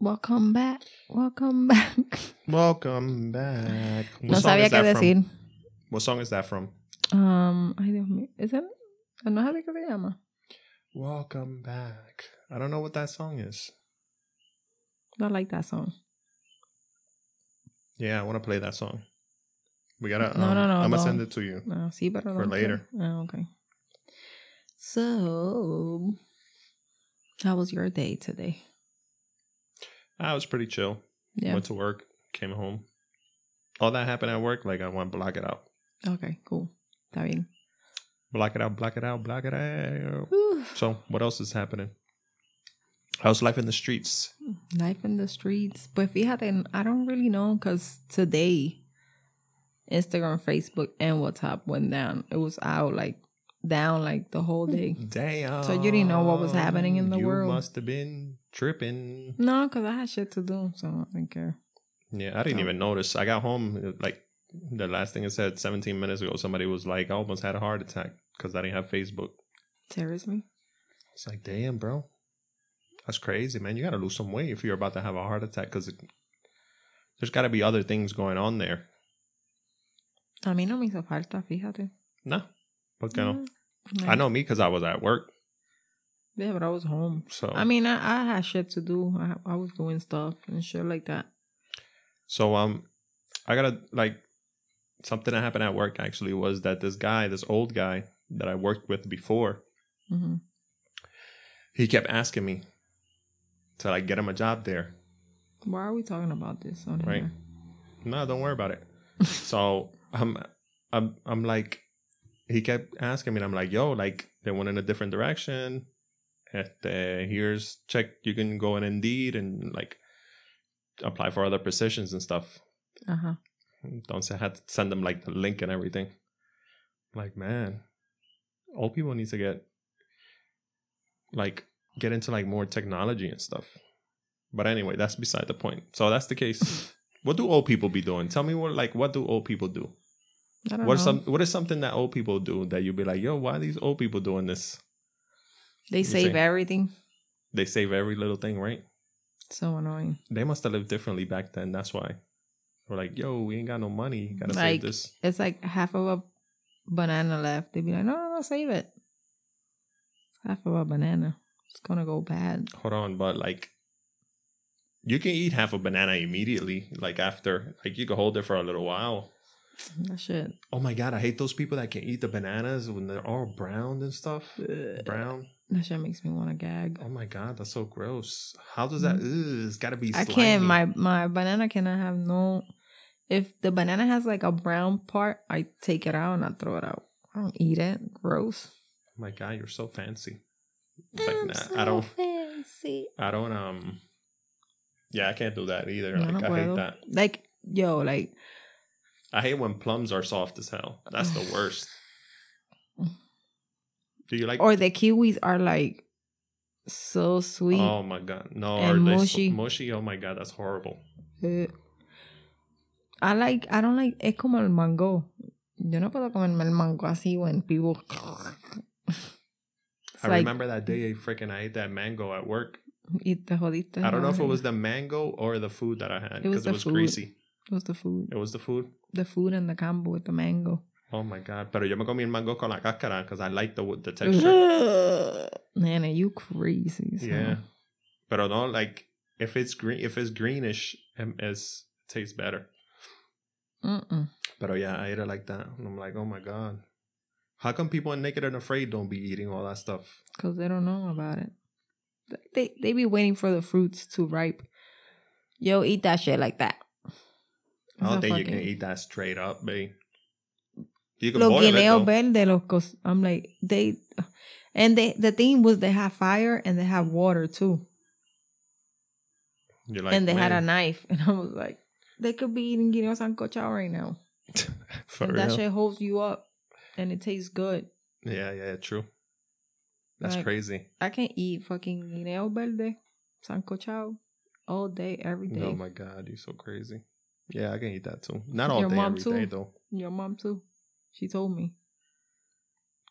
Welcome back. Welcome back. Welcome back. What no song sabía is qué that from? What song is that from? Um, ay, Dios mío. ¿Es él? ¿No sabía qué se llama? Welcome back. I don't know what that song is. I like that song. Yeah, I want to play that song. We gotta. No, um, no, no, I'm gonna don't. send it to you. No, sí, pero For later. Oh, okay. So, how was your day today? I was pretty chill. Yeah. Went to work, came home. All that happened at work, like I want to block it out. Okay, cool. Está bien. Block it out, block it out, block it out. Whew. So, what else is happening? How's life in the streets? Life in the streets. Pues fíjate, I don't really know because today, Instagram, Facebook, and WhatsApp went down. It was out like down like the whole day. Damn. So you didn't know what was happening in the you world? You must have been tripping. No, because I had shit to do, so I didn't care. Yeah, I didn't Oh. even notice. I got home uh, like the last thing it said 17 minutes ago. Somebody was like, I almost had a heart attack because I didn't have Facebook. Seriously? It's like, damn, bro. That's crazy, man. You got to lose some weight if you're about to have a heart attack because there's got to be other things going on there. A mí no me hizo falta, fíjate. No. ¿Por qué no? Mm, I know me because I was at work. Yeah, but I was home. So, I mean, I, I had shit to do. I, I was doing stuff and shit like that. so um, I got to like something that happened at work actually was that this guy, this old guy that I worked with before, hmm he kept asking me to like get him a job there. Why are we talking about this on Right. here? No, don't worry about it. so I'm, I'm, I'm like, he kept asking me, and I'm like, yo, like they went in a different direction. Este, here's check. You can go in Indeed and like apply for other positions and stuff. Uh-huh. Entonces I had to send them like the link and everything. Like, man, old people need to get like get into like more technology and stuff. But anyway, that's beside the point. So that's the case. what do old people be doing? Tell me what like what do old people do? I don't What's know. some what is something that old people do that you'd be like, yo, why are these old people doing this? they you save say? everything. They save every little thing, right? So annoying. They must have lived differently back then. That's why. We're like, yo, we ain't got no money. Gotta Like- save this. It's like half of a banana left. They'd be like, no, no, no, save it. Half of a banana. It's gonna go bad. hold on, but like you can eat half a banana immediately, like after like you can hold it for a little while. That shit. Oh my god, I hate those people that can eat the bananas when they're all brown and stuff. Ugh. Brown. That shit makes me want to gag. Oh my god, that's so gross. How does that? Ugh, it's gotta be. I Slimy. can't. My my banana cannot have no. If the banana has like a brown part, I take it out and I throw it out. I don't eat it. Gross. Oh my god, you're so fancy. It's like, nah, I don't. fancy. I don't. Um. Yeah, I can't do that either. No, like no I hate that. Like yo, like I hate when plums are soft as hell. That's the worst. Do you like? or the kiwis are like so sweet. Oh my god, no! And are they so- mushy. mushy? Oh my god, that's horrible. Eh, I like. I don't like. Es como el mango. Yo no puedo comerme el mango así when people. I like, remember that day, freaking, I ate that mango at work. Y te jodiste. I don't know if it was the mango or the food that I had It was because it was greasy. It was the food. It was the food. The food and the combo with the mango. Oh my god! Pero yo me comí el mango con la cáscara because I like the the texture. Nana, you crazy. so. yeah, pero no like if it's green, if it's greenish, it's, it tastes better. Mm-mm. But yeah, I ate it like that, and I'm like, oh my god, how come people in Naked and Afraid don't be eating all that stuff? Because they don't know about it. They they be waiting for the fruits to ripe. Yo, eat that shit like that. I don't think you can eat that straight up, babe. You can Los boil it guineos though. verdes, los cos- I'm like they, and they the thing was they have fire and they have water too, You're like, and they had a knife, and I was like, they could be eating guineo sancochado right now. for and real. that shit holds you up, and it tastes good. Yeah, yeah, true. That's Like, crazy. I can eat fucking guineo verde, sancochado, all day, every oh day. Oh my god, you're so crazy. Yeah, I can eat that too. Not all Your day, mom every too? day though. Your mom too. She told me.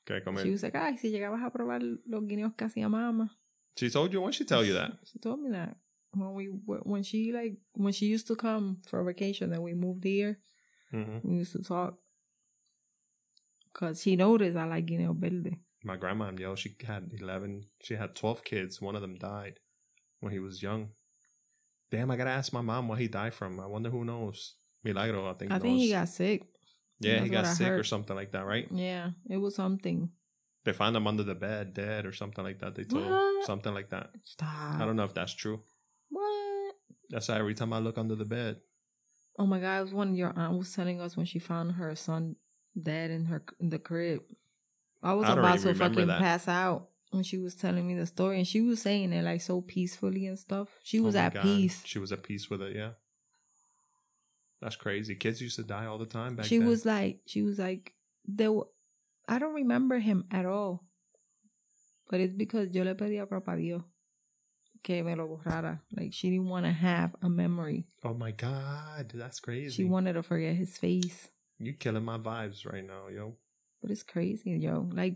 Okay, come She was like, ay, si llegabas a probar los guineos que hacía mamá. She told you when she tell you that. She told me that. when we when she like when she used to come for vacation and we moved here hmm we used to talk because she noticed i like guineo verde My grandma, yo, she had eleven. She had twelve kids. One of them died when he was young. Damn, I gotta ask my mom what he died from. I wonder who knows. Milagro, I think. i think he got sick Yeah, he got sick or something like that, right? yeah it was something They found him under the bed, dead or something like that. They told What? something like that. stop I don't know if that's true. what That's why every time I look under the bed. oh my god it was when your aunt was telling us when she found her son dead in her in the crib i was I about to fucking that. pass out when she was telling me the story and she was saying it like so peacefully and stuff she oh was Oh at God. peace She was at peace with it. Yeah, that's crazy. Kids used to die all the time back she then. She was like she was like there wa- i don't remember him at all but it's because yo le pedí a papá dios que me lo borrara like she didn't want to have a memory oh my god, that's crazy. she wanted to forget his face you killing my vibes right now, yo. but it's crazy yo like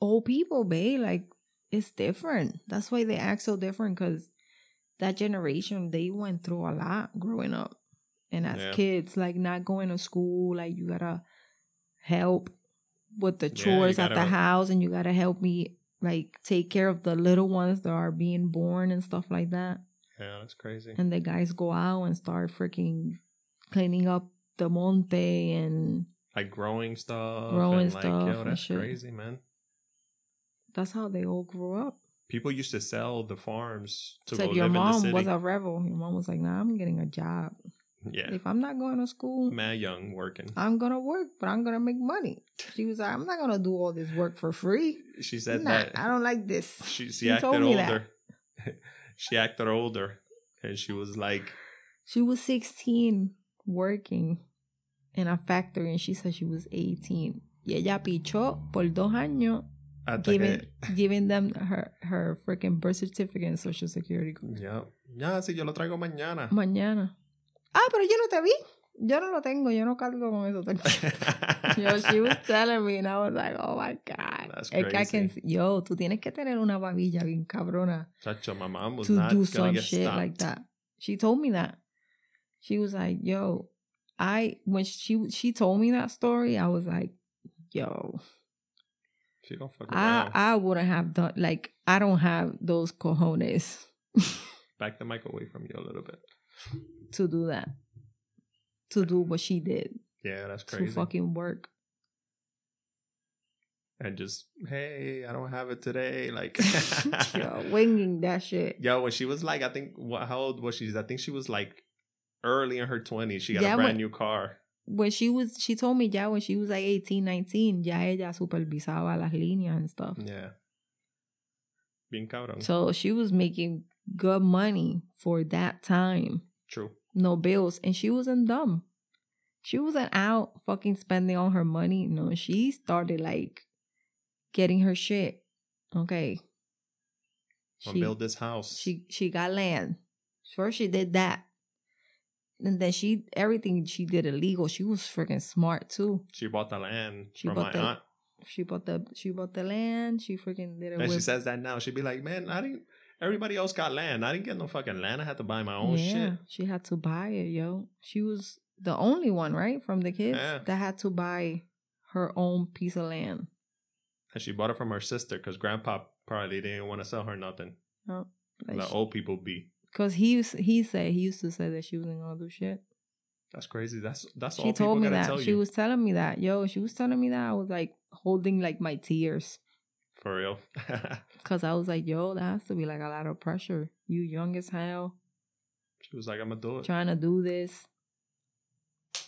old people babe like it's different that's why they act so different because that generation they went through a lot growing up and as Yeah. kids like not going to school like you gotta help with the Yeah, chores at the house and you gotta help me like take care of the little ones that are being born and stuff like that Yeah, that's crazy. and the guys go out and start freaking cleaning up the monte and like growing stuff, Growing and like, stuff yo, that's crazy, man. That's how they all grew up People used to sell the farms to Said go your in the mom was a rebel. Your mom was like, "Nah, I'm getting a job. yeah, If I'm not going to school, man, young working. I'm gonna work, but I'm gonna make money." She was like, "I'm not gonna do all this work for free. She said Nah, that I don't like this." she she, She acted older. she acted older, and she was like, She was 16 working in a factory, and she said she was 18. Y ella pichó por dos años, hasta giving que- giving them her her freaking birth certificate and social security card. ya, ya, sí, yo lo traigo mañana. Mañana. Ah, pero yo no te vi. Yo no lo tengo. Yo no cargo con eso. Yo, she was telling me, and I was like, oh my God. That's I can crazy. see- yo, tú tienes que tener una babilla bien cabrona Chacho, my mom was to not do some get shit stopped. like that. She told me that. She was like, yo, I, when she she told me that story, I was like, yo, She don't fuck I, around. I wouldn't have done, like, I don't have those cojones Back the mic away from you a little bit. to do that. To do what she did. Yeah, that's To crazy. fucking work. and just hey, I don't have it today. Like, yo, winging that shit. yo, when she was like, I think what? How old was she? I think she was like early in her twenties. She got Yeah, a brand when- new car. When she was she told me yeah when she was like 18 19 ya ella supervisaba las líneas and stuff. Yeah. Bien cabrón. so she was making good money for that time. True. no bills. And she wasn't dumb. She wasn't out fucking spending all her money. No she started like getting her shit. Okay. She, build this house. she she got land. First she did that and then she everything she did illegal she was freaking smart too She bought the land She from my bought the- aunt. She bought the she bought the land. She freaking did it And she says that now. She'd be like, Man, I didn't everybody else got land. I didn't get no fucking land. I had to buy my own yeah. shit. She had to buy it, yo. She was the only one, right, from the kids Yeah. that had to buy her own piece of land. And she bought it from her sister because grandpa probably didn't want to sell her nothing. Oh, Like old people be. Cause he used, he said he used to say that she wasn't gonna do shit. That's crazy. That's that's She all people told me gotta that. She was telling me that. Yo, she was telling me that. I was like holding like my tears. For real. Cause I was like, yo, that has to be like a lot of pressure. You young as hell. she was like, I'm gonna do it. trying to do this.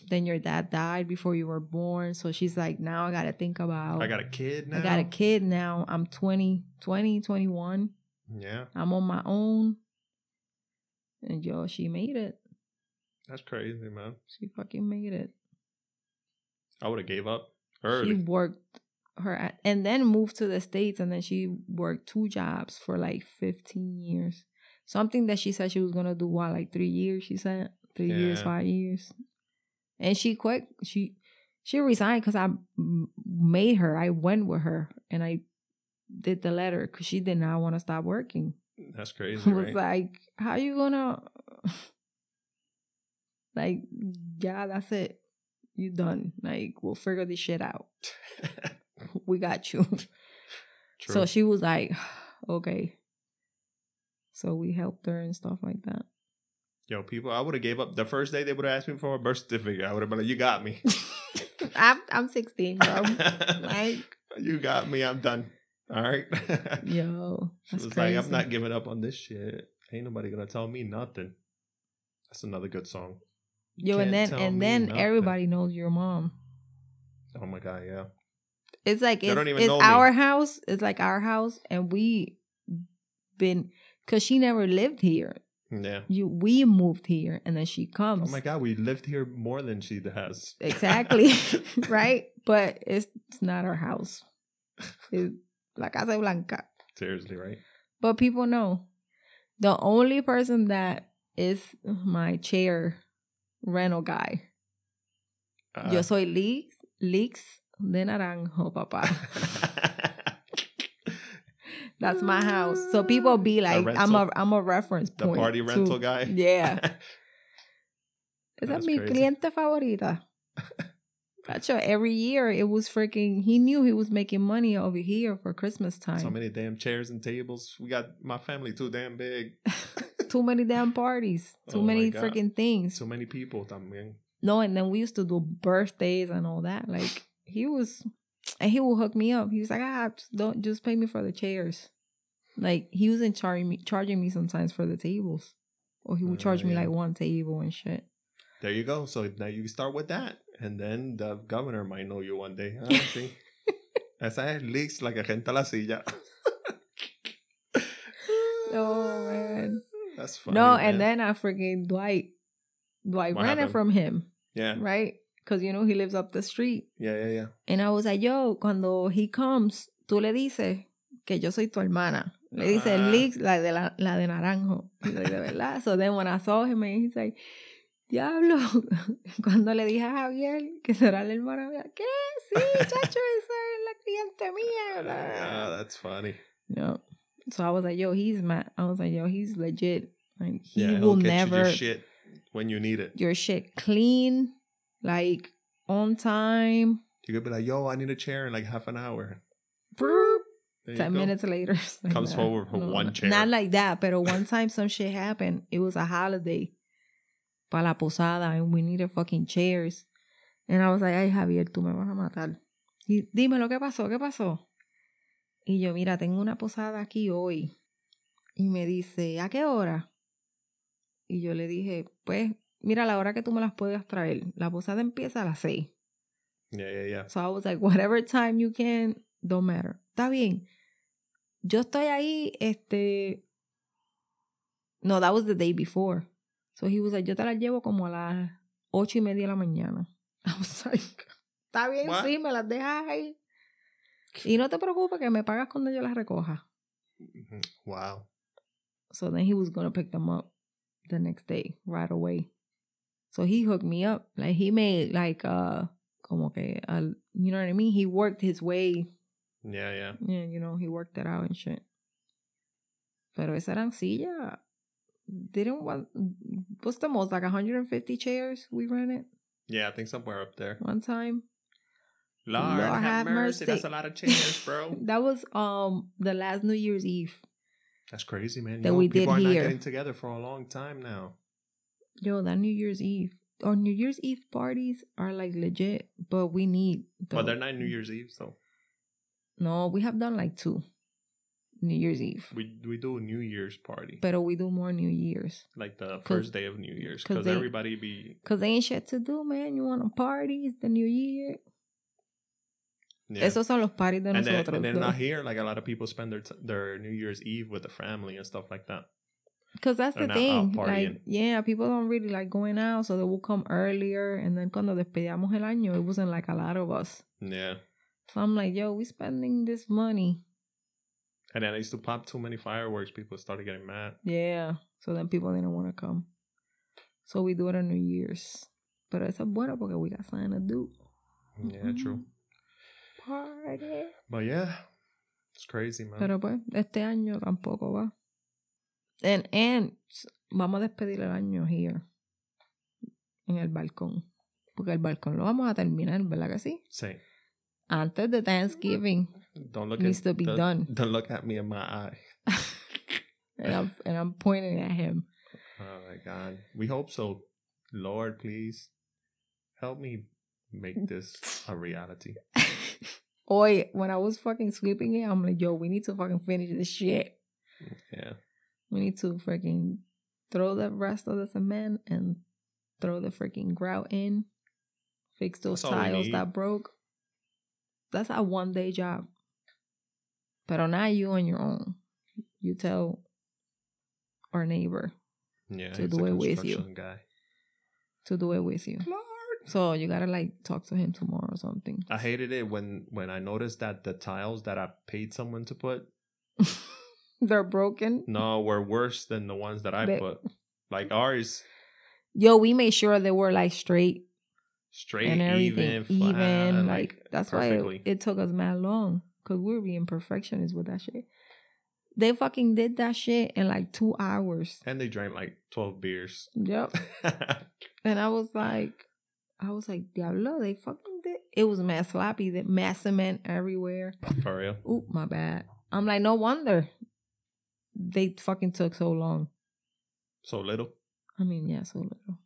Then your dad died before you were born. So she's like, now I got to think about. I got a kid now. I got a kid now. I'm 20, 20, 21. Yeah, I'm on my own. And yo, she made it. that's crazy, man. She fucking made it. I would have gave up She worked her at, and then moved to the States and then she worked two jobs for like 15 years. Something that she said she was going to do, what, like three years, she said? Three years, five years. And she quit. She she resigned because i made her. I went with her and I did the letter because she did not want to stop working. That's crazy, was right? like, how you gonna like yeah, that's it. You done. Like we'll figure this shit out. We got you. True. So she was like, okay. So we helped her and stuff like that. Yo, people, I would have gave up the first day they would have asked me for a birth certificate. I would have been like, "You got me." I'm I'm 16, bro. like, you got me. I'm done. All right. yo, She that's was crazy. like, I'm not giving up on this shit. Ain't nobody gonna tell me nothing. That's another good song. yo, and can't then and then nothing. everybody knows your mom. Oh my god, yeah. It's like They it's, it's know me. our house. It's like our house, and we been because she never lived here. Yeah. You we moved here, and then she oh comes. Oh my god, we lived here more than she has. Exactly. right? But it's, it's not our house. It's La Casa Blanca. Seriously, right? But people know. The only person that is my chair rental guy. Uh, Yo soy Leaks, Leaks de Naranjo, papá. That's my house. So people be like, I'm a I'm a reference point. the party to- rental guy. Yeah. Esa es mi crazy. cliente favorita. Gotcha. Every year it was freaking. He knew he was making money over here for Christmas time. so many damn chairs and tables. We got my family too damn big. Too many damn parties. Too Oh many freaking things. Too many people también. No, and then we used to do birthdays and all that. Like he was, and he would hook me up. He was like, ah, don't just pay me for the chairs. Like he wasn't charging me, charging me sometimes for the tables, or he would Oh, charge me like one table and shit. There you go. So now you start with that. And then the governor might know you one day. Ah, sí. Esa es leaks like a gente a la silla. Oh, man. That's funny. no, man. and then I freaking Dwight, Dwight What rented happened? from him, Yeah. right? Because you know he lives up the street. Yeah, yeah, yeah. And I was like, yo, cuando he comes, tú le dices que yo soy tu hermana. Le dice Ah. Lix, la de, la, la de naranjo. Like, de verdad. So then when I saw him, and he's like, diablo. Cuando le dije a Javier que será la hermana mía, ¿qué? Sí, chacho, esa es la cliente mía. Yeah, that's funny. No. So I was like, yo, he's mad. I was like, yo, he's legit. Like, he yeah, will never you your shit when you need it. your shit clean, like on time. You could be like, yo, I need a chair in like half an hour. Ten go. minutes later, like Comes that. forward for one chair. Not like that, but one time some shit happened. It was a holiday para la posada, and we needed fucking chairs. And I was like, ay, Javier, tú me vas a matar. Y dime lo que pasó, ¿qué pasó? Y yo, mira, tengo una posada aquí hoy. Y me dice, ¿a qué hora? Y yo le dije, pues, mira, la hora que tú me las puedas traer. La posada empieza a las seis. Yeah, yeah, yeah. So I was like, whatever time you can, don't matter. Está bien. Yo estoy ahí, este. No, that was the day before. So he was like, yo te las llevo como a las ocho y media de la mañana. I was like, está bien, What? sí, me las dejas ahí. Y no te preocupes que me pagas cuando yo las recoja. Mhm. Wow. So then he was gonna pick them up the next day, right away. So he hooked me up. Like he made like uh como que uh, you know what I mean? He worked his way Yeah, yeah. Yeah, you know, he worked it out and shit. Pero esa eran silla. Didn't want what's the most like 150 chairs we rented Yeah, I think somewhere up there. one time. Lord, Lord have, have mercy. mercy. That's a lot of chairs, bro. that was um the last New Year's Eve. That's crazy, man. That Yo, we people did are not here. getting together for a long time now. Yo, that New Year's Eve. Our New Year's Eve parties are like legit, but we need. But they're not New Year's Eve, though. No, we have done like two New Year's Eve, We we do a New Year's party, but we do more New Year's like the first day of New Year's, because everybody be because they ain't shit to do, man. You want to party? It's the New Year. yeah. Esos son los parties de and then, nosotros. and then though. not here, like a lot of people spend their t- their New Year's Eve with the family and stuff like that. Because that's They're the thing. Like, yeah, people don't really like going out, so they will come earlier. And then cuando despedíamos el año, it wasn't like a lot of us. Yeah, So I'm like, yo, we spending this money. And then I used to pop too many fireworks. People started getting mad. Yeah. So then people didn't want to come. So we do it on New Year's. Pero eso es bueno porque we got something to do. Yeah, mm-hmm. true. Party. But yeah, it's crazy, man. Pero pues, este año tampoco va. And, and vamos a despedir el año here. En el balcón. Porque el balcón lo vamos a terminar, ¿verdad que sí? Sí. Antes de Thanksgiving. Don't look Needs at, to be don't, done. Don't look at me in my eye. And I'm, and I'm pointing at him. Oh my god. We hope so. Lord, please help me make this a reality. Oi, when I was fucking sweeping it, I'm like, yo, we need to fucking finish this shit. Yeah. We need to freaking throw the rest of the cement and throw the freaking grout in. Fix those That's tiles that broke. That's a one day job. But not you on your own. You tell our neighbor Yeah. To do it with you. Guy. to do it with you. So you gotta like talk to him tomorrow or something. I hated it when when I noticed that the tiles that I paid someone to put They're broken. no were worse than the ones that I They- put. Like ours, Yo, we made sure they were like straight straight, and everything, even, even. flat, like, that's perfectly. why it, it took us mad long because we were being perfectionists with that shit. They fucking did that shit in like two hours. and they drank like twelve beers. Yep. And I was like, I was like, Diablo, they fucking did. It was mad sloppy. The mad cement everywhere. For real. Oop, my bad. I'm like, no wonder they fucking took so long. So little. I mean, yeah, so little.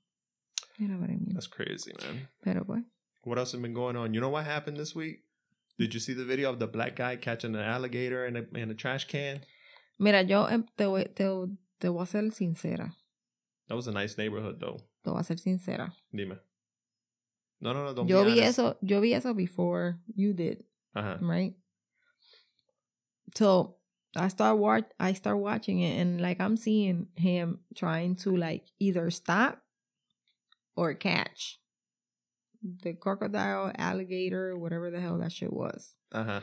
You know what I mean? That's crazy, man. Pero boy. What else has been going on? You know what happened this week? Did you see the video of the black guy catching an alligator in a in a trash can? Mira, yo te voy, te, te voy a ser sincera. That was a nice neighborhood, though. Te voy a ser sincera. Dime. No, no, no. Don't Yo be vi honest. eso, yo vi eso before you did, Uh-huh. right? So I start watch I start watching it and like I'm seeing him trying to like either stop or catch the crocodile, alligator, whatever the hell that shit was. Uh-huh.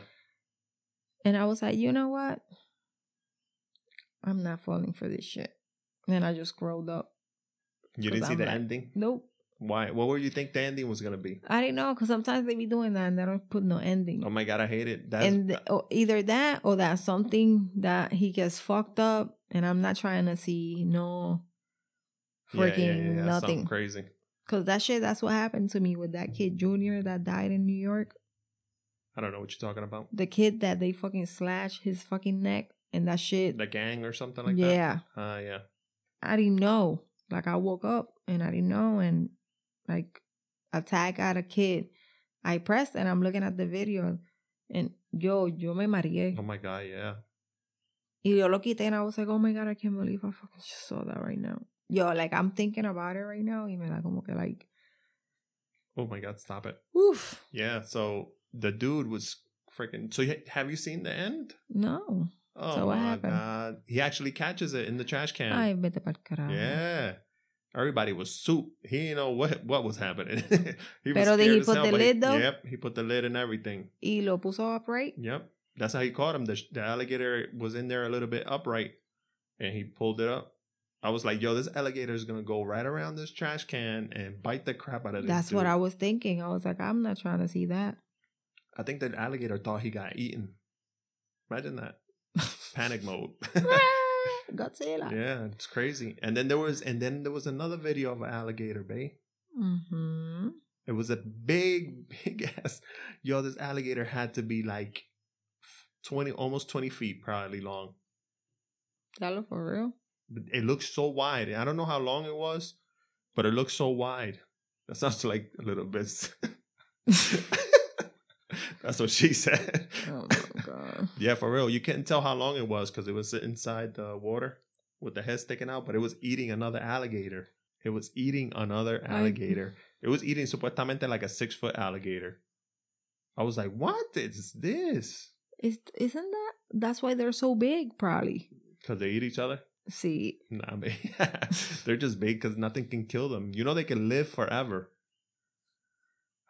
And I was like, you know what? I'm not falling for this shit. And I just scrolled up. You didn't see I'm the like- ending? Nope. Why? What were you think the ending was gonna be? I didn't know because sometimes they be doing that and they don't put no ending. Oh my god, I hate it. That's and th- or either that or that something that he gets fucked up and I'm not trying to see no yeah, yeah, freaking yeah, yeah, something nothing. crazy. Cause that shit, that's what happened to me with that kid Junior that died in New York. I don't know what you're talking about. The kid that they fucking slashed his fucking neck and that shit. The gang or something like that. yeah, Ah, yeah. I didn't know. Like I woke up and I didn't know and like attack at a kid. I pressed and I'm looking at the video and yo, yo me mareé. Oh my god, yeah. Y yo lo quité and I was like, oh my god, I can't believe I fucking just saw that right now. Yo, like I'm thinking about it right now y me da como que like, Oh my god, stop it. oof, Yeah. So the dude was freaking. So have you seen the end? no. Oh So what my happened? god, he actually catches it in the trash can. Ay, vete pa'l carajo. Yeah. Everybody was soup. He didn't know what what was happening. he Pero did he put hell, the lid, though? Yep, he put the lid and everything. Y lo puso upright. Yep, that's how he caught him. The, the alligator was in there a little bit upright, and he pulled it up. I was like, "Yo, this alligator is gonna go right around this trash can and bite the crap out of this." That's what. I was thinking. I was like, I'm not trying to see that. I think that alligator thought he got eaten. Imagine that panic mode. Godzilla. yeah, it's crazy. And then there was, and then there was another video of an alligator, babe. Mm-hmm. It was a big, big ass. Yo, this alligator had to be like twenty, almost twenty feet, probably long. That look for real. It looks so wide. I don't know how long it was, but it looks so wide. That sounds like a little bit. That's what she said. Oh my god. Yeah, for real. You couldn't tell how long it was because it was inside the water with the head sticking out, but it was eating another alligator. It was eating another alligator. It was eating supuestamente like a six foot alligator. I was like, what is this? Is isn't that that's why they're so big, probably. Because they eat each other? See, Nah. They're just big because nothing can kill them. You know they can live forever.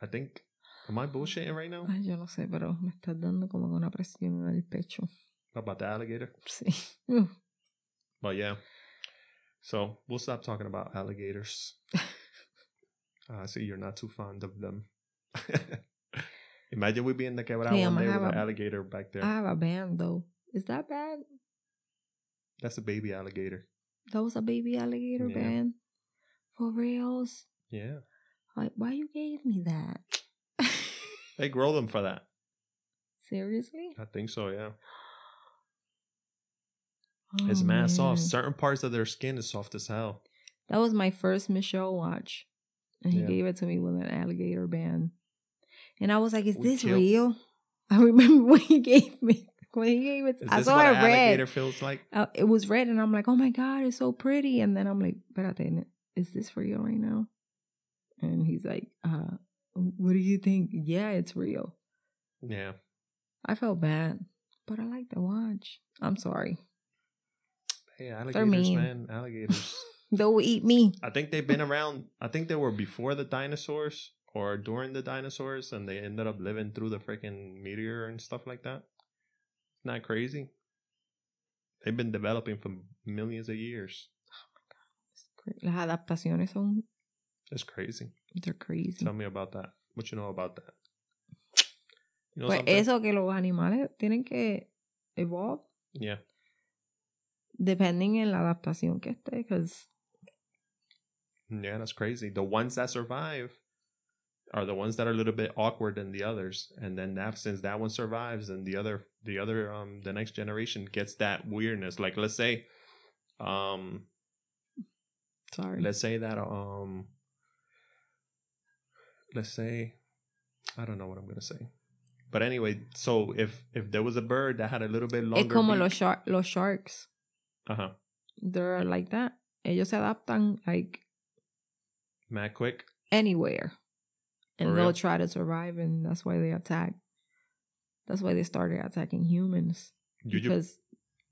I think. Am I bullshitting right now ay, yo no sé, pero me estás dando como una presión en el pecho. about the alligator? Sí. But yeah. So we'll stop talking about alligators. Ah, I see you're not too fond of them. Imagine we would be in the quebrada Hey, one day with an alligator back there. I have a band though. Is that bad? That's a baby alligator. That was a baby alligator, Yeah. man. For reals? Yeah. Like, why you gave me that? They grow them for that. Seriously? I think so, yeah. Oh, It's mad soft. man. Certain parts of their skin is soft as hell. That was my first Michele watch. And he Yeah. gave it to me with an alligator band. And I was like, is We this killed- real? I remember when he gave me when he gave it I saw it red. feels like? Uh, it was red and I'm like, oh my god, it's so pretty. And then I'm like, espérate, is this for real right now? And he's like, uh, what do you think? Yeah, it's real. Yeah. I felt bad, but I like the watch. I'm sorry. Hey, alligators, mean. man. Alligators. They'll eat me. I think they've been around. I think they were before the dinosaurs or during the dinosaurs, and they ended up living through the freaking meteor and stuff like that. Not crazy. They've been developing for millions of years. Las adaptaciones son, That's crazy. they're crazy. Tell me about that. What you know about that? You know Pues something? eso que los animales tienen que evolve Yeah. depending en la adaptación que esté, because Yeah, that's crazy. The ones that survive are the ones that are a little bit awkward than the others, and then that since that one survives, then the other, the other, um, the next generation gets that weirdness. Like let's say, um, sorry. let's say that, um, let's say, I don't know what I'm gonna say, but anyway, so if if there was a bird that had a little bit longer, es como beak, los, shark, los sharks. uh-huh, They're like that. Ellos se adaptan like mad quick. anywhere. And For they'll real? try to survive and that's why they attack. That's why they started attacking humans. You, you because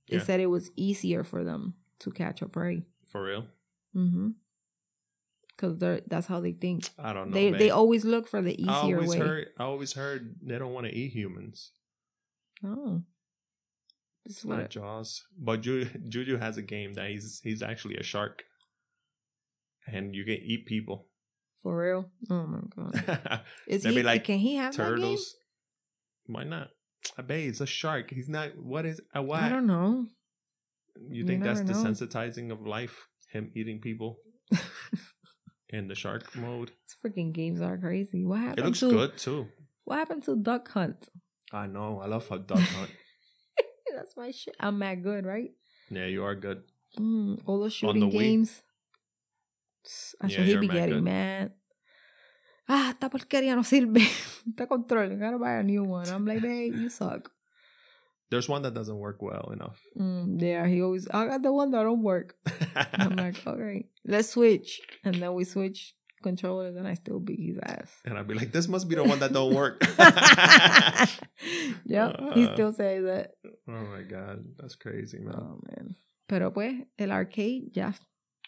they yeah. said it was easier for them to catch a prey. for real? Mm-hmm. Because they're that's how they think. I don't know. they man. they always look for the I easier always way. heard. I always heard they don't want to eat humans. Oh. This is not it- Jaws, but Ju- Juju has a game that he's he's actually a shark, and you can eat people. For real. Oh my god. Is Maybe he like can he have? Turtles. Why not? A it's a shark. He's not. What is a what? I don't know. You You think that's know. desensitizing of life? Him eating people in the shark mode. These freaking games are crazy. What happened It looks to good too. what happened to Duck Hunt? I know. I love a duck hunt. That's my shit. I'm mad good, right? yeah, you are good. Mm, all On shooting the games. I Yeah, should he you're be getting mad. Ah, esta porquería no sirve. Esta control. I gotta buy a new one. I'm like, babe, you suck. There's one that doesn't work well enough. Mm, yeah, he always, I got the one that don't work. I'm like, okay, let's switch. And then we switch controllers and I still beat his ass. and I'd be like, this must be the one that don't work. yep, he Uh, still says that. oh my god, that's crazy, man. Oh, man. Pero pues, el arcade ya.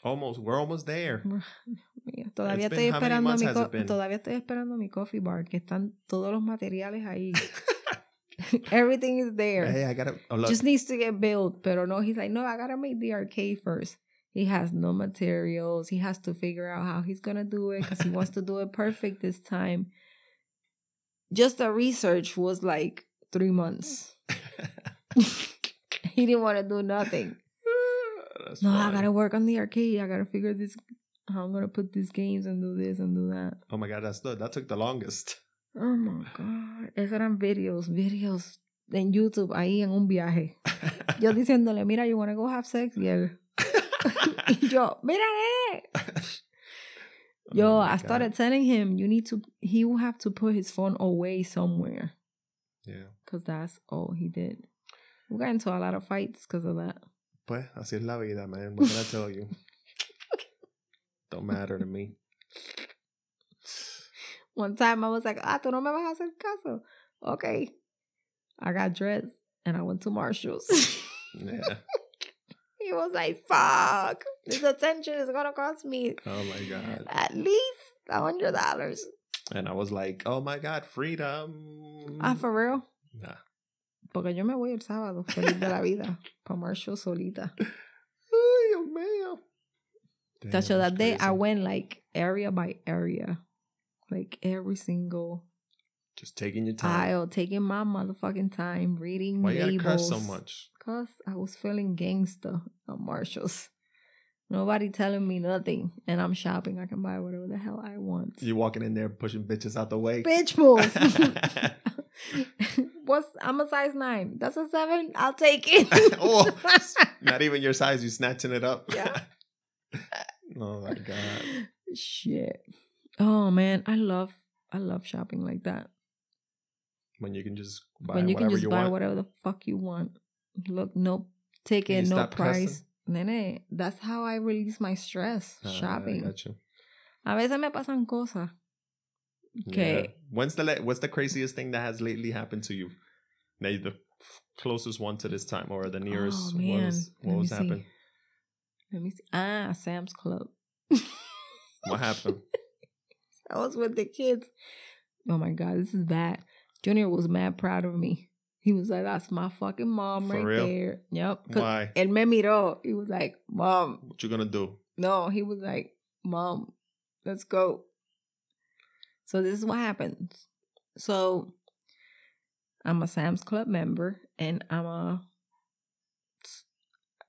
Almost, we're almost there. Mira, todavía It's estoy been- esperando mi has co- it been? todavía estoy esperando mi coffee bar que están todos los materiales ahí. Everything is there. Hey, I gotta oh. Just needs to get built. Pero no, he's like, no, I gotta make the arcade first. He has no materials. He has to figure out how he's gonna do it because he wants to do it perfect this time. Just the research was like three months. he didn't want to do nothing. That's No, I gotta work on the arcade. I gotta figure this how I'm gonna put these games and do this and do that. Oh my god, that's the, that took the longest. Oh my god. Esos eran videos, videos en YouTube ahí en un viaje. Yo diciéndole, mira, you wanna go have sex? Y él. y yo, mira, eh. Yo, Oh I started telling him, you need to, he will have to put his phone away somewhere. Yeah. Because that's all he did. We got into a lot of fights because of that. Pues así es la vida, man. What can I tell you? Don't matter to me. One time I was like, ah, tú no me vas a hacer caso. Okay. I got dressed and I went to Marshalls. Yeah. he was like, fuck, this attention is going to cost me Oh my god. at least a hundred dollars. And I was like, oh my god, freedom. Ah, for real? Nah. Porque yo me voy el sábado, feliz de la vida, pa Marshall solita. Ay, Dios mío. Damn, Tacho, that's that day I went like area by area, like every single Just taking your time. aisle, taking my motherfucking time, reading Why you gotta labels. curse so much? Cause I was feeling gangster at Marshalls. Nobody telling me nothing, and I'm shopping. I can buy whatever the hell I want. You walking in there pushing bitches out the way. Bitch moves. What's I'm a size nine. That's a seven. I'll take it. Oh, Not even your size. You snatching it up. Yeah. oh my god. Shit. Oh man, I love I love shopping like that. When you can just buy when you can just you buy want. whatever the fuck you want. Look, no ticket, no price. Nene, that's how I release my stress. Ah, I shopping. got you. A veces me pasan cosas. Yeah. When's the la- what's the craziest thing that has lately happened to you? Maybe the closest one to this time or the nearest. Oh, What man. was, what me was happened? let me see. Ah, Sam's Club. What happened? I was with the kids. Oh my god, this is bad. Junior was mad proud of me. He was like, "That's my fucking mom For right real? there." Yep. Why? Él me miró. He was like, "Mom." What you gonna do? No, he was like, "Mom, let's go." So this is what happens. So I'm a Sam's Club member, and I'm a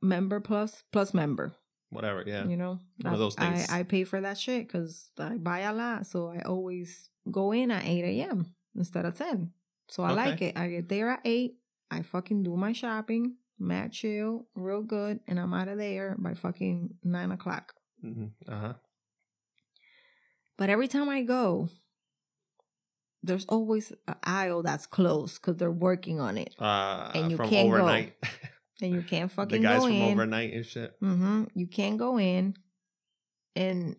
member plus plus member. Whatever. Yeah. You know, One of those I- things. I, I pay for that shit because I buy a lot, so I always go in at eight a.m. instead of ten. So I like it. I get there at eight. I fucking do my shopping, mad chill, real good, and I'm out of there by fucking nine o'clock. hmm Uh huh. But every time I go, there's always an aisle that's closed because they're working on it, Uh, And you can't go. and you can't fucking the guys go from in. overnight and shit. Mm-hmm. You can't go in. And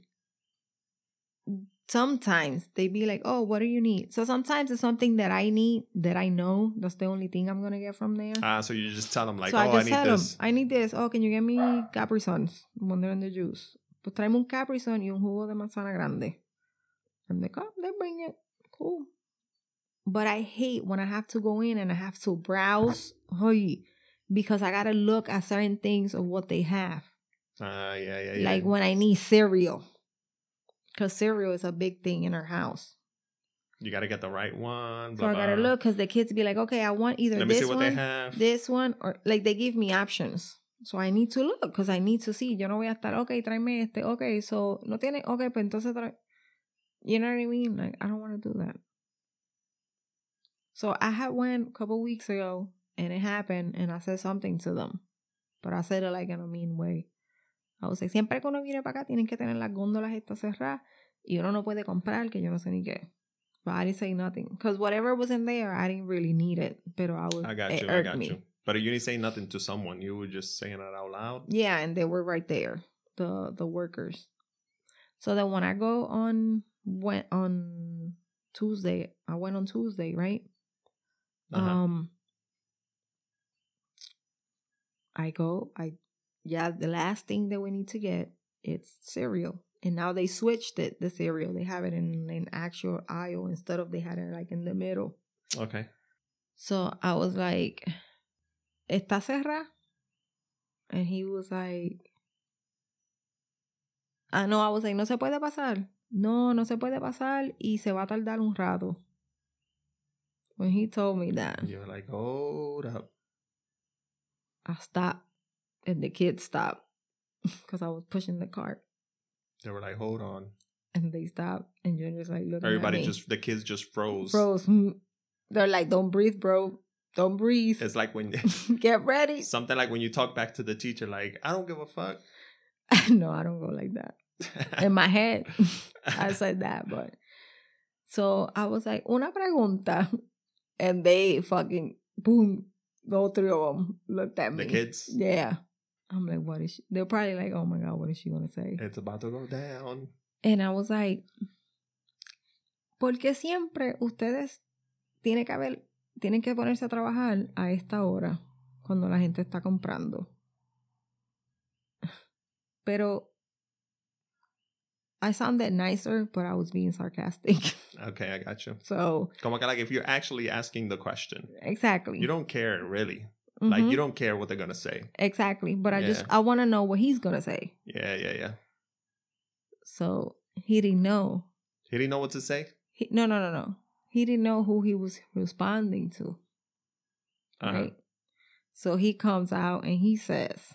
sometimes they be like, oh, what do you need? So sometimes it's something that I need that I know that's the only thing I'm going to get from there. Ah, so you just tell them like, so oh, I I, just need tell this. them, I need this. Oh, can you get me Capri Suns when they're in the juice? Pues traeme un Capri Sun y un jugo de manzana grande. And they come, they bring it. Cool. But I hate when I have to go in and I have to browse. Because I gotta look at certain things of what they have. Ah, yeah, yeah, yeah. Like when I need cereal. Because cereal is a big thing in our house. you gotta get the right one. So I gotta blah. look because the kids be like, okay, I want either Let me this see what one, they have. this one, or like they give me options. So I need to look because I need to see. Yo no voy a estar, okay, tráeme este, okay, so no tiene, okay, pues entonces trae. You know what I mean? Like I don't want to do that. So I had went a couple weeks ago and it happened and I said something to them. But I said it like in a mean way. I was like, siempre que uno viene para acá tienen que tener las góndolas estas cerradas y uno no puede comprar que yo no sé ni qué. But I didn't say nothing. Because whatever was in there, I didn't really need it. Pero I was, I got it you. I got me. you. But you didn't say nothing to someone. You were just saying it out loud. Yeah, and they were right there, the the workers. So then when I go on went on Tuesday, I went on Tuesday, right? Uh-huh. Um I go, I yeah, the last thing that we need to get it's cereal. And now they switched it, the cereal. They have it in an actual aisle instead of they had it like in the middle. okay. So I was like, ¿Está cerrada? And he was like, ah, no, I was like, no se puede pasar. No, no se puede pasar y se va a tardar un rato. When he told me that, You're like, hold up. I stopped and the kids stopped because I was pushing the cart They were like, hold on. and they stopped and you're just like looking Everybody at me. just, the kids just froze. froze. Mm. They're like, don't breathe, bro. Don't breathe. It's like when, Get ready. something like when you talk back to the teacher, like, I don't give a fuck. no, I don't go like that. in my head I said that, but so I was like, una pregunta, and they fucking boom, all three of them looked at me. the kids, yeah. I'm like, what is she? They're probably like, oh my god, what is she gonna say? it's about to go down. And I was like, porque siempre ustedes tienen que haber, tienen que ponerse a trabajar a esta hora cuando la gente está comprando. Pero I sounded nicer, but I was being sarcastic. Okay, I got you. so Como que like if you're actually asking the question, exactly, you don't care really. Like Mhm. you don't care what they're gonna say. exactly. But I just I want to know what he's gonna say. Yeah, yeah, yeah. So he didn't know. He didn't know what to say. He, no, no, no, no. he didn't know who he was responding to. Uh-huh. Right? So he comes out and he says,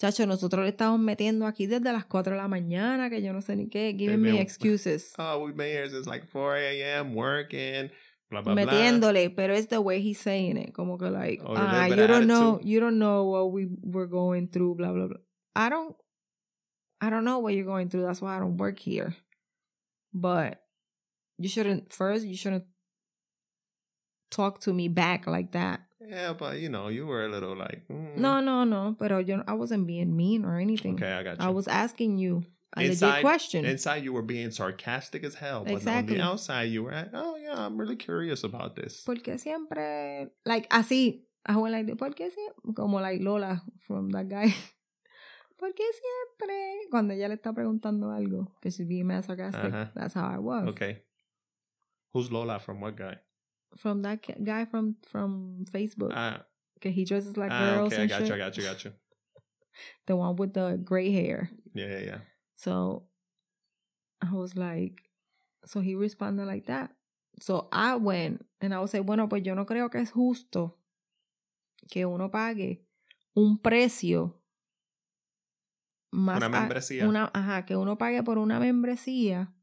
Chacho, nosotros le estamos metiendo aquí desde las 4 de la mañana, que yo no sé ni qué, giving me excuses. Oh, we've been here since like 4 a.m. working, blah, blah, blah. metiéndole, pero it's the way he's saying it, como que like, Oh, ah, you don't know, you don't know what we were going through, blah blah blah. I don't, I don't know what you're going through. That's why I don't work here. But you shouldn't first. You shouldn't talk to me back like that. Yeah, but you know, you were a little like, mm. No, no, no. But yo, I wasn't being mean or anything. Okay, I got you. I was asking you a legit question. Inside, you were being sarcastic as hell, but on Exactly. the outside, you were like, "Oh yeah, I'm really curious about this." Porque siempre, like, así, I went like, porque siempre, como like Lola from that guy. Porque siempre, cuando ella le está preguntando algo, que she's being sarcastic, Ajá. that's how I was. Okay, who's Lola from what guy? From that guy from from Facebook, Ah, que he dresses like ah, girls okay, I got shit. you, I got you, got you. The one with the gray hair. Yeah, yeah, yeah. So I was like, so he responded like that. So I went and I was like, bueno, pues yo no creo que es justo que uno pague un precio más Una a- membresía. una- ajá, que uno pague por una membresía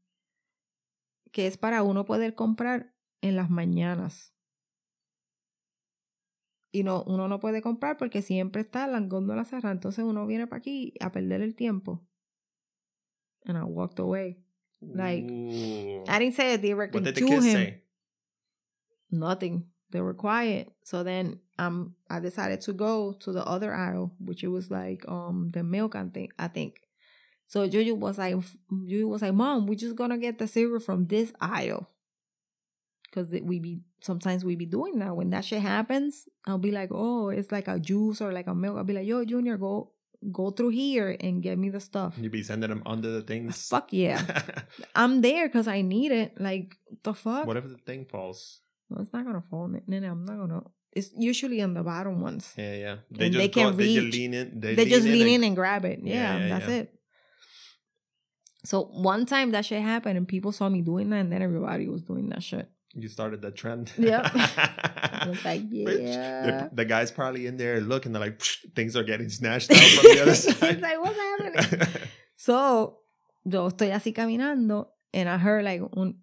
que es para uno poder comprar en las mañanas. Y no, uno no puede comprar porque siempre está la góndola cerrada. Entonces uno viene para aquí a perder el tiempo. And I walked away. Like, Ooh. I didn't say it directly what did the to kids him. say? Nothing. They were quiet. So then um I decided to go to the other aisle, which it was like um the milk I think I think. So Juju was like Juju was like, Mom, we're just gonna get the cereal from this aisle. Cause we be sometimes we be doing that. When that shit happens, I'll be like, Oh, it's like a juice or like a milk. I'll be like, Yo, Junior, go go through here and get me the stuff. You be sending them under the things. Fuck yeah. I'm there because I need it. Like the fuck? what if the thing falls? No, it's not gonna fall. No, no, I'm not gonna. It's usually on the bottom ones. Yeah, yeah. And they can They just lean in. They, They, just lean in and- and grab it. Yeah, Yeah, yeah, that's yeah. it. So one time that shit happened and people saw me doing that, and then everybody was doing that shit. You started the trend. Yep. I was like, yeah. The, the guy's probably in there looking. They're like, things are getting snatched out from the other He's side. like, what's happening? So yo estoy así caminando, and I heard like un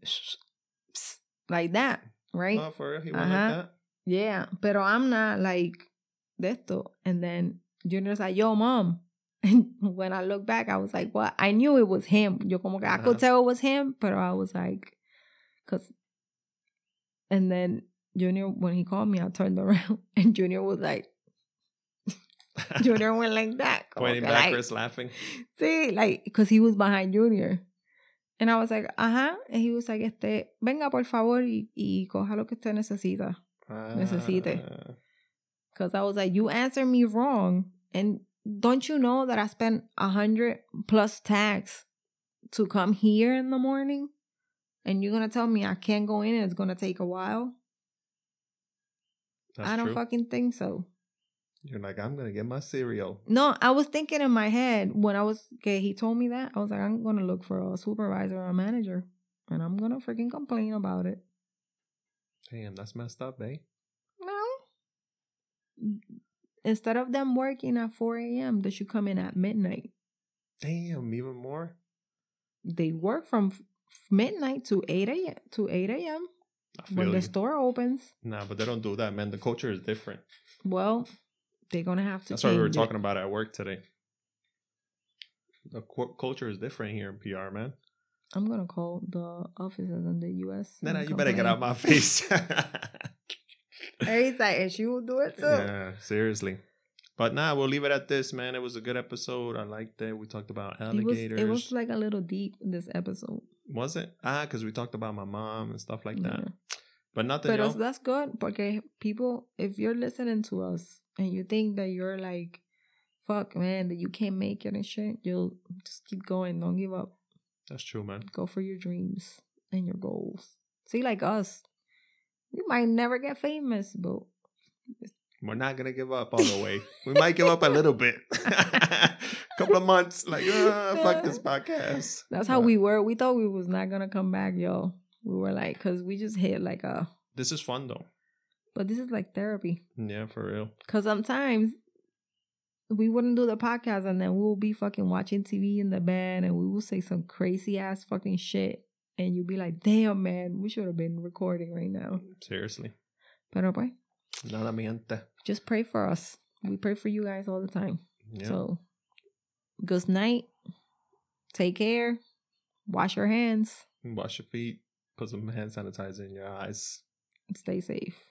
like that, right? oh, for real? He went Uh-huh. like that? Yeah, pero I'm not like de esto. And then Junior's like, yo, mom. And when I look back, I was like, what? I knew it was him. Yo como que I could Uh-huh. tell it was him, but I was like, cause. And then Junior, when he called me, I turned around and Junior was like, Junior went like that. Pointing que like- backwards, laughing. See, like, because he was behind Junior. And I was like, ajá. And he was like, este, venga por favor y, y coja lo que usted necesita. Necesite. Ah, Because I was like, you answered me wrong. And don't you know that I spent a hundred plus tax to come here in the morning? And you're going to tell me I can't go in and it's going to take a while? that's I don't true. fucking think so. You're like, I'm gonna get my cereal. No, I was thinking in my head when I was, okay, he told me that. I was like, I'm going to look for a supervisor or a manager. And I'm going to freaking complain about it. Damn, that's messed up, eh? No. Instead of them working at 4 a.m., they should come in at midnight. Damn, even more. They work from midnight to 8 a.m. to 8 a.m. When the store opens. Nah, but they don't do that, man. The culture is different. Well, they're gonna have to. That's what we were it. talking about at work today. The cu- culture is different here in PR, man. I'm gonna call the offices in the U.S. Nah, nah, you better get out my face. He's like, and she will do it too. yeah, seriously. But nah, we'll leave it at this, man. It was a good episode. I liked it. We talked about It was, alligators. it was like a little deep this episode. Was it? Ah, because we talked about my mom and stuff like that. Yeah. But nothing, But yo. that's good porque people, if you're listening to us and you think that you're like, fuck, man, that you can't make it and shit, you'll just keep going. Don't give up. That's true, man. Go for your dreams and your goals. See, like us, we might never get famous, but We're not gonna give up all the way. we might give up a little bit. a couple of months, like, ah, fuck this podcast. that's how But we were. We thought we was not gonna come back, yo. We were like, because we just hit like a, This is fun though. but this is like therapy. Yeah, for real. Because sometimes we wouldn't do the podcast and then we'll be fucking watching TV in the bed and we will say some crazy ass fucking shit. And you'll be like, damn, man, we should have been recording right now. Seriously. Pero pues, Just pray for us. We pray for you guys all the time. Yeah. So, good night. Take care. Wash your hands. Wash your feet. Put some hand sanitizer in your eyes. Stay safe.